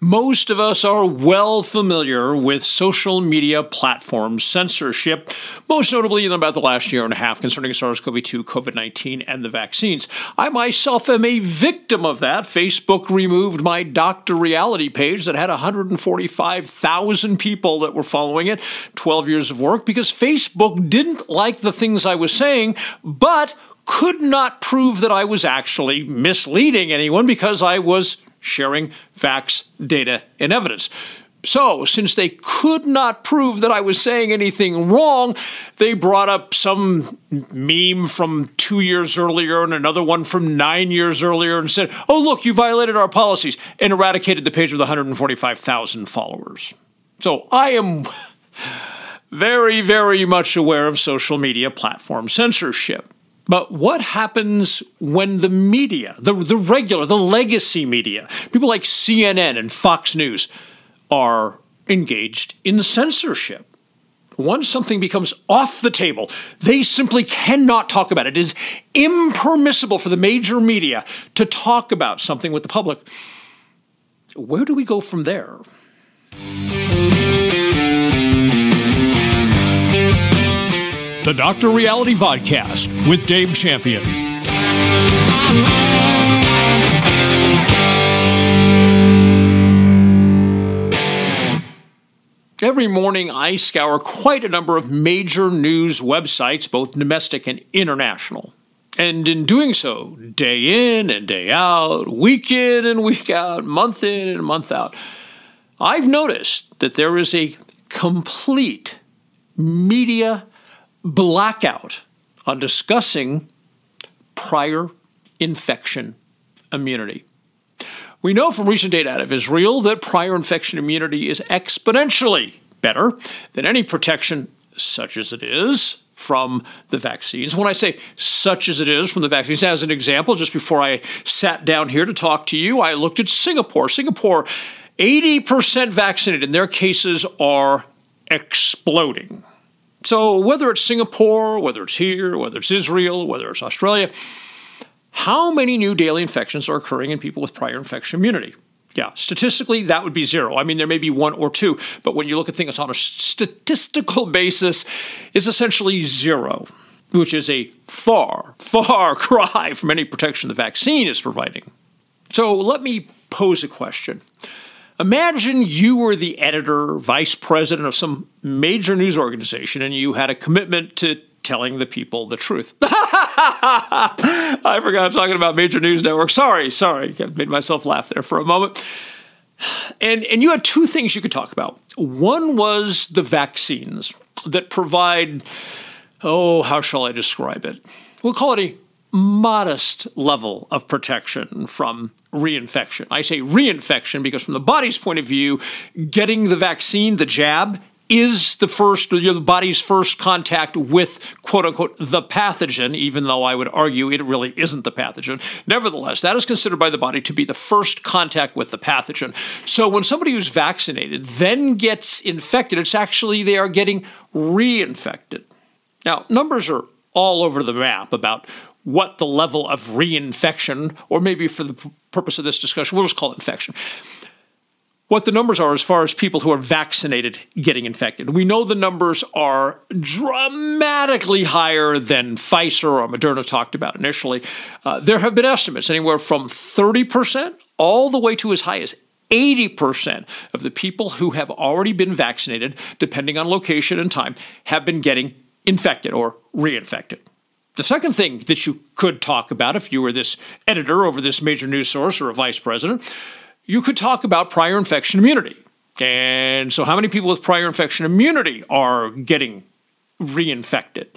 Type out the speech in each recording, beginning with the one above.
Most of us are well familiar with social media platform censorship, most notably in about the last year and a half concerning SARS CoV 2, COVID 19, and the vaccines. I myself am a victim of that. Facebook removed my Dr. Reality page that had 145,000 people that were following it, 12 years of work, because Facebook didn't like the things I was saying, but could not prove that I was actually misleading anyone because I was sharing facts, data, and evidence. So, since they could not prove that I was saying anything wrong, they brought up some meme from two years earlier and another one from nine years earlier and said, Oh, look, you violated our policies, and eradicated the page with 145,000 followers. So, I am very, very much aware of social media platform censorship. But what happens when the media, the, the regular, the legacy media, people like CNN and Fox News, are engaged in censorship? Once something becomes off the table, they simply cannot talk about it. It is impermissible for the major media to talk about something with the public. Where do we go from there? The Dr. Reality Vodcast with Dave Champion. Every morning, I scour quite a number of major news websites, both domestic and international. And in doing so, day in and day out, week in and week out, month in and month out, I've noticed that there is a complete media blackout on discussing prior infection immunity. We know from recent data out of Israel that prior infection immunity is exponentially better than any protection, such as it is, from the vaccines. When I say such as it is from the vaccines, as an example, just before I sat down here to talk to you, I looked at Singapore. Singapore, 80% vaccinated, and their cases are exploding. So, whether it's Singapore, whether it's here, whether it's Israel, whether it's Australia, how many new daily infections are occurring in people with prior infection immunity? Yeah, statistically, that would be zero. I mean, there may be one or two, but when you look at things on a statistical basis, it's essentially zero, which is a far, far cry from any protection the vaccine is providing. So let me pose a question. Imagine you were the editor, vice president of some major news organization, and you had a commitment to telling the people the truth. I forgot I'm talking about major news networks. Sorry, sorry. I made myself laugh there for a moment. And, and you had two things you could talk about. One was the vaccines that provide, oh, how shall I describe it? We'll call it a modest level of protection from reinfection. I say reinfection because, from the body's point of view, getting the vaccine, the jab, is the first, the body's first contact with quote unquote the pathogen, even though I would argue it really isn't the pathogen. Nevertheless, that is considered by the body to be the first contact with the pathogen. So when somebody who's vaccinated then gets infected, it's actually they are getting reinfected. Now, numbers are all over the map about what the level of reinfection, or maybe for the purpose of this discussion, we'll just call it infection. What the numbers are as far as people who are vaccinated getting infected. We know the numbers are dramatically higher than Pfizer or Moderna talked about initially. Uh, there have been estimates anywhere from 30% all the way to as high as 80% of the people who have already been vaccinated, depending on location and time, have been getting infected or reinfected. The second thing that you could talk about if you were this editor over this major news source or a vice president, you could talk about prior infection immunity. And so, how many people with prior infection immunity are getting reinfected?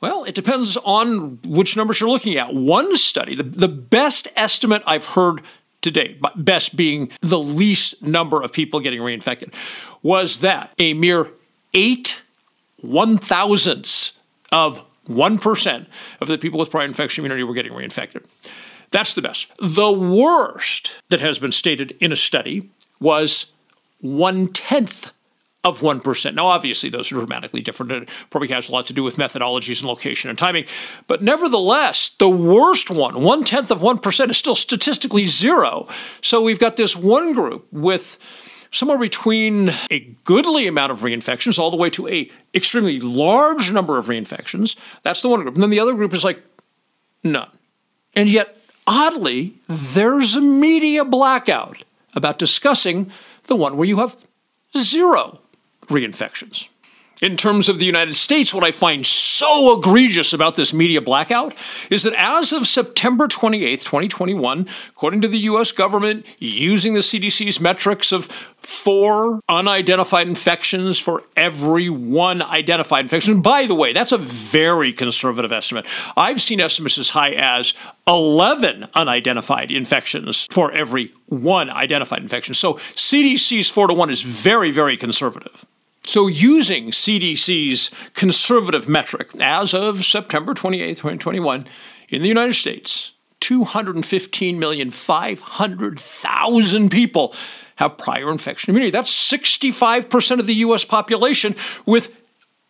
Well, it depends on which numbers you're looking at. One study, the, the best estimate I've heard to date, best being the least number of people getting reinfected, was that a mere eight one thousandths of 1% of the people with prior infection immunity were getting reinfected. That's the best. The worst that has been stated in a study was one tenth of 1%. Now, obviously, those are dramatically different. It probably has a lot to do with methodologies and location and timing. But nevertheless, the worst one, one tenth of 1%, is still statistically zero. So we've got this one group with somewhere between a goodly amount of reinfections all the way to a extremely large number of reinfections. That's the one group. And then the other group is like none. And yet, oddly, there's a media blackout about discussing the one where you have zero reinfections. In terms of the United States, what I find so egregious about this media blackout is that as of September 28, 2021, according to the US government, using the CDC's metrics of four unidentified infections for every one identified infection. By the way, that's a very conservative estimate. I've seen estimates as high as 11 unidentified infections for every one identified infection. So CDC's 4 to 1 is very, very conservative. So, using CDC's conservative metric, as of September 28, 2021, in the United States, 215,500,000 people have prior infection immunity. That's 65% of the US population with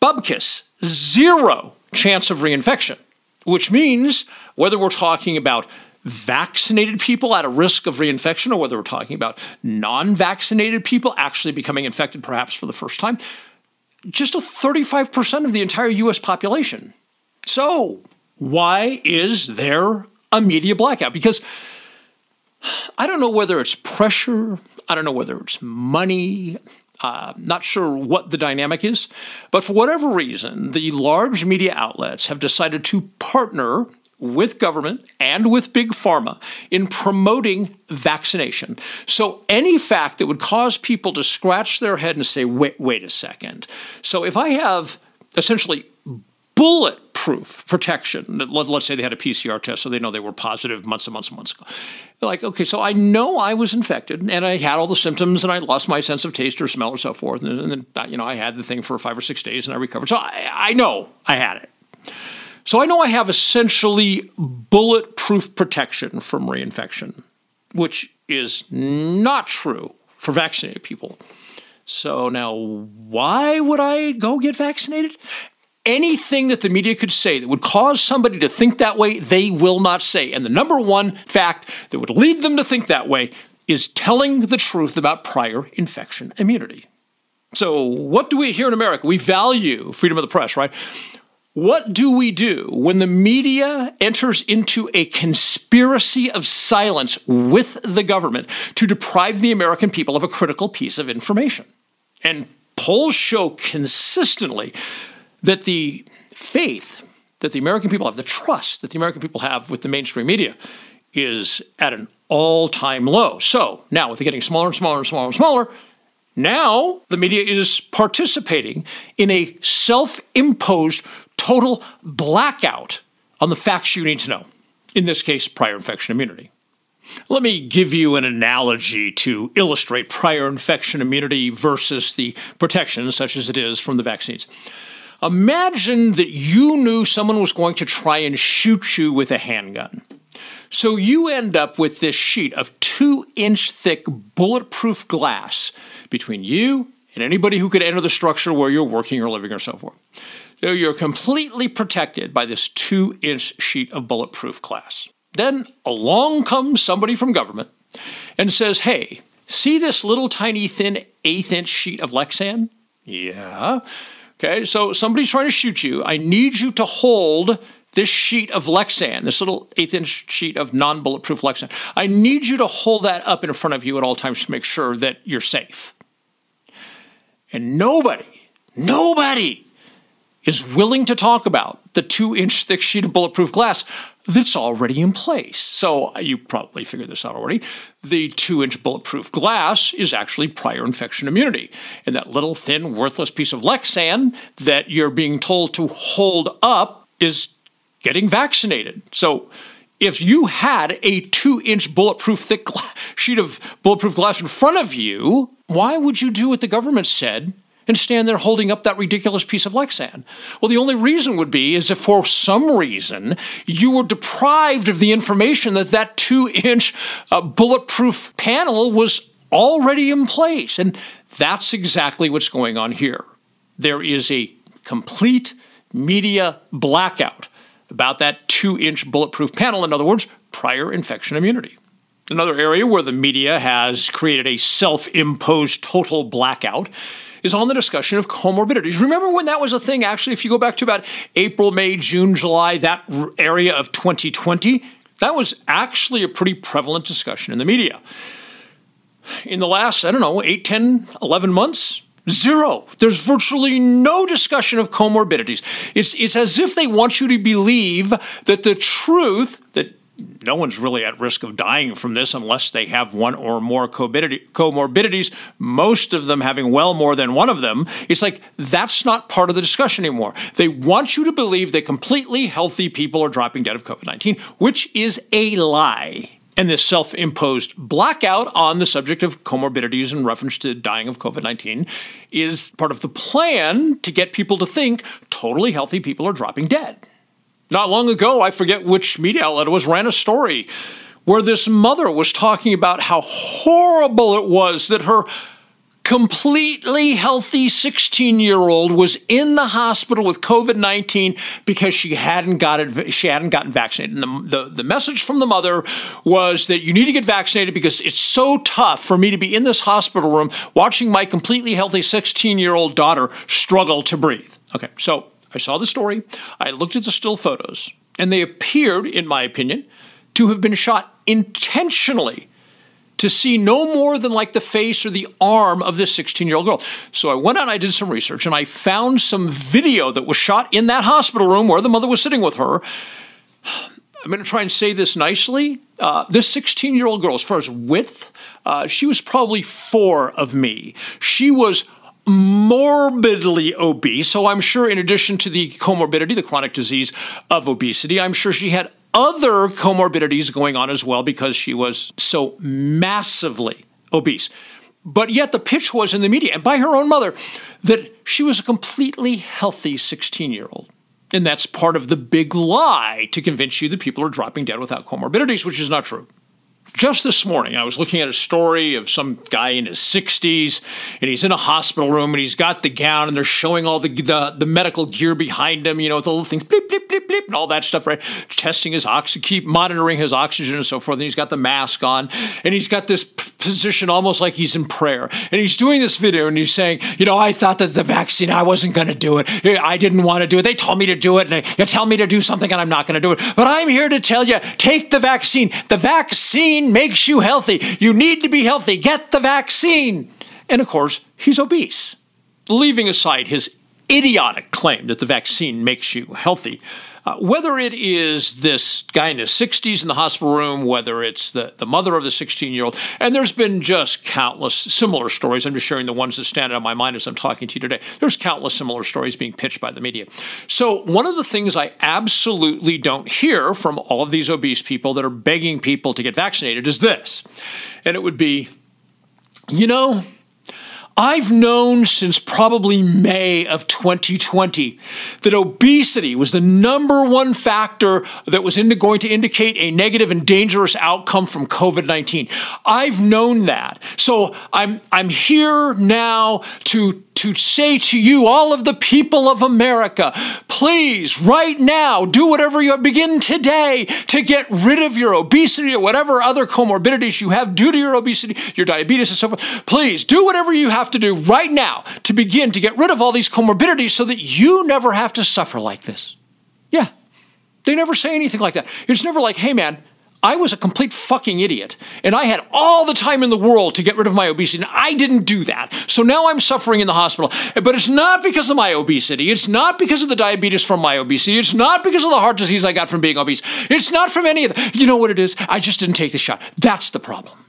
bubkis, zero chance of reinfection, which means whether we're talking about vaccinated people at a risk of reinfection or whether we're talking about non vaccinated people actually becoming infected perhaps for the first time, just a 35% of the entire US population. So, why is there a media blackout? Because I don't know whether it's pressure, I don't know whether it's money, uh, not sure what the dynamic is, but for whatever reason, the large media outlets have decided to partner with government and with big pharma in promoting vaccination. So any fact that would cause people to scratch their head and say, wait, wait a second. So if I have essentially bulletproof protection, let, us say they had a PCR test so they know they were positive months and months and months ago. Like, okay, so I know I was infected and I had all the symptoms and I lost my sense of taste or smell or so forth. And, then, you know, I had the thing for five or six days and I recovered. So I, I know I had it. So I know I have essentially bulletproof protection from reinfection, which is not true for vaccinated people. So now, why would I go get vaccinated? Anything that the media could say that would cause somebody to think that way, they will not say. And the number one fact that would lead them to think that way is telling the truth about prior infection immunity. So, what do we here in America? We value freedom of the press, right? What do we do when the media enters into a conspiracy of silence with the government to deprive the American people of a critical piece of information? And polls show consistently that the faith that the American people have, the trust that the American people have with the mainstream media, is at an all time low. So now, with it getting smaller and smaller and smaller and smaller, now the media is participating in a self imposed total blackout on the facts you need to know, in this case, prior infection immunity. Let me give you an analogy to illustrate prior infection immunity versus the protection, such as it is from the vaccines. Imagine that you knew someone was going to try and shoot you with a handgun. So you end up with this sheet of two inch thick bulletproof glass between you and anybody who could enter the structure where you're working or living or so forth. So you're completely protected by this two inch sheet of bulletproof glass. Then along comes somebody from government and says, Hey, see this little tiny thin eighth inch sheet of Lexan? Yeah. Okay, so somebody's trying to shoot you. I need you to hold this sheet of Lexan, this little eighth inch sheet of non bulletproof Lexan. I need you to hold that up in front of you at all times to make sure that you're safe. And nobody, nobody is willing to talk about the two inch thick sheet of bulletproof glass that's already in place. So uh, you probably figured this out already. The two inch bulletproof glass is actually prior infection immunity. And that little thin, worthless piece of Lexan that you're being told to hold up is getting vaccinated. So if you had a two inch bulletproof thick sheet of bulletproof glass in front of you, why would you do what the government said and stand there holding up that ridiculous piece of Lexan? Well, the only reason would be is if for some reason you were deprived of the information that that two inch uh, bulletproof panel was already in place. And That's exactly what's going on here. There is a complete media blackout about that two inch bulletproof panel. In other words, prior infection immunity. Another area where the media has created a self imposed total blackout is on the discussion of comorbidities. Remember when that was a thing? Actually, if you go back to about April, May, June, July, that area of 2020, that was actually a pretty prevalent discussion in the media. In the last, I don't know, 8, 10, 11 months, Zero. There's virtually no discussion of comorbidities. It's, it's as if they want you to believe that the truth, that no one's really at risk of dying from this unless they have one or more comorbidities, most of them having well more than one of them. It's like that's not part of the discussion anymore. They want you to believe that completely healthy people are dropping dead of COVID 19, which is a lie. And this self imposed blackout on the subject of comorbidities in reference to dying of COVID 19 is part of the plan to get people to think totally healthy people are dropping dead. Not long ago, I forget which media outlet it was, ran a story where this mother was talking about how horrible it was that her completely healthy 16 year old was in the hospital with COVID 19 because she hadn't got it, she hadn't gotten vaccinated. And the, the, the message from the mother was that you need to get vaccinated because it's so tough for me to be in this hospital room watching my completely healthy 16 year old daughter struggle to breathe. Okay, so I saw the story, I looked at the still photos, and they appeared, in my opinion, to have been shot intentionally to see no more than like the face or the arm of this 16 year old girl. So I went out and I did some research and I found some video that was shot in that hospital room where the mother was sitting with her. I'm going to try and say this nicely. Uh, this 16 year old girl, as far as width, uh, she was probably four of me. She was morbidly obese. So I'm sure, in addition to the comorbidity, the chronic disease of obesity, I'm sure she had other comorbidities going on as well because she was so massively obese. But yet the pitch was in the media and by her own mother that she was a completely healthy 16 year old. And that's part of the big lie to convince you that people are dropping dead without comorbidities, which is not true just this morning, I was looking at a story of some guy in his 60s, and he's in a hospital room, and he's got the gown, and they're showing all the the, the medical gear behind him, you know, with the little things, bleep, bleep, bleep, bleep, and all that stuff, right? Testing his oxygen, keep monitoring his oxygen and so forth. And he's got the mask on, and he's got this position almost like he's in prayer. And he's doing this video, and he's saying, you know, I thought that the vaccine, I wasn't going to do it. I didn't want to do it. They told me to do it, and they tell me to do something, and I'm not going to do it. But I'm here to tell you, take the vaccine. The vaccine vaccine makes you healthy. You need to be healthy. Get the vaccine. And of course, he's obese. Leaving aside his idiotic claim that the vaccine makes you healthy, uh, whether it is this guy in his 60s in the hospital room, whether it's the, the mother of the 16 year old, and there's been just countless similar stories. I'm just sharing the ones that stand out in my mind as I'm talking to you today. There's countless similar stories being pitched by the media. So, one of the things I absolutely don't hear from all of these obese people that are begging people to get vaccinated is this. And it would be, you know, I've known since probably May of 2020 that obesity was the number one factor that was going to indicate a negative and dangerous outcome from COVID 19. I've known that. So I'm, I'm here now to to say to you, all of the people of America, please, right now, do whatever you begin today to get rid of your obesity or whatever other comorbidities you have due to your obesity, your diabetes, and so forth. Please do whatever you have to do right now to begin to get rid of all these comorbidities so that you never have to suffer like this. Yeah. They never say anything like that. It's never like, hey, man, I was a complete fucking idiot, and I had all the time in the world to get rid of my obesity, and I didn't do that. So now I'm suffering in the hospital. But it's not because of my obesity. It's not because of the diabetes from my obesity. It's not because of the heart disease I got from being obese. It's not from any of that. You know what it is? I just didn't take the shot. That's the problem.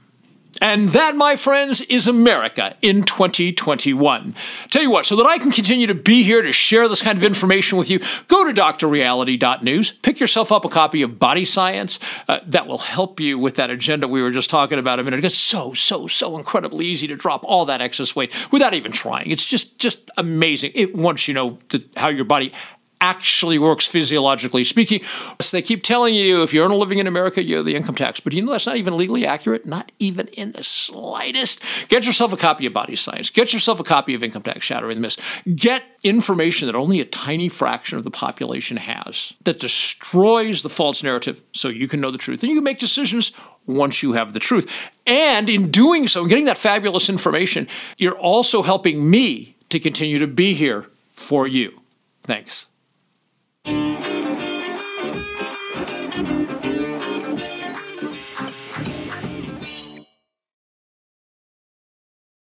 And that, my friends, is America in 2021. Tell you what, so that I can continue to be here to share this kind of information with you, go to drreality.news, pick yourself up a copy of Body Science. Uh, that will help you with that agenda we were just talking about a minute ago. It's so, so, so incredibly easy to drop all that excess weight without even trying. It's just, just amazing. It once you know how your body actually works physiologically speaking. So they keep telling you if you earn a living in America, you owe the income tax. But you know that's not even legally accurate? Not even in the slightest. Get yourself a copy of Body Science. Get yourself a copy of Income Tax Shattering the Myths. Get information that only a tiny fraction of the population has that destroys the false narrative so you can know the truth and you can make decisions once you have the truth. And in doing so, getting that fabulous information, you're also helping me to continue to be here for you. Thanks. Thank you.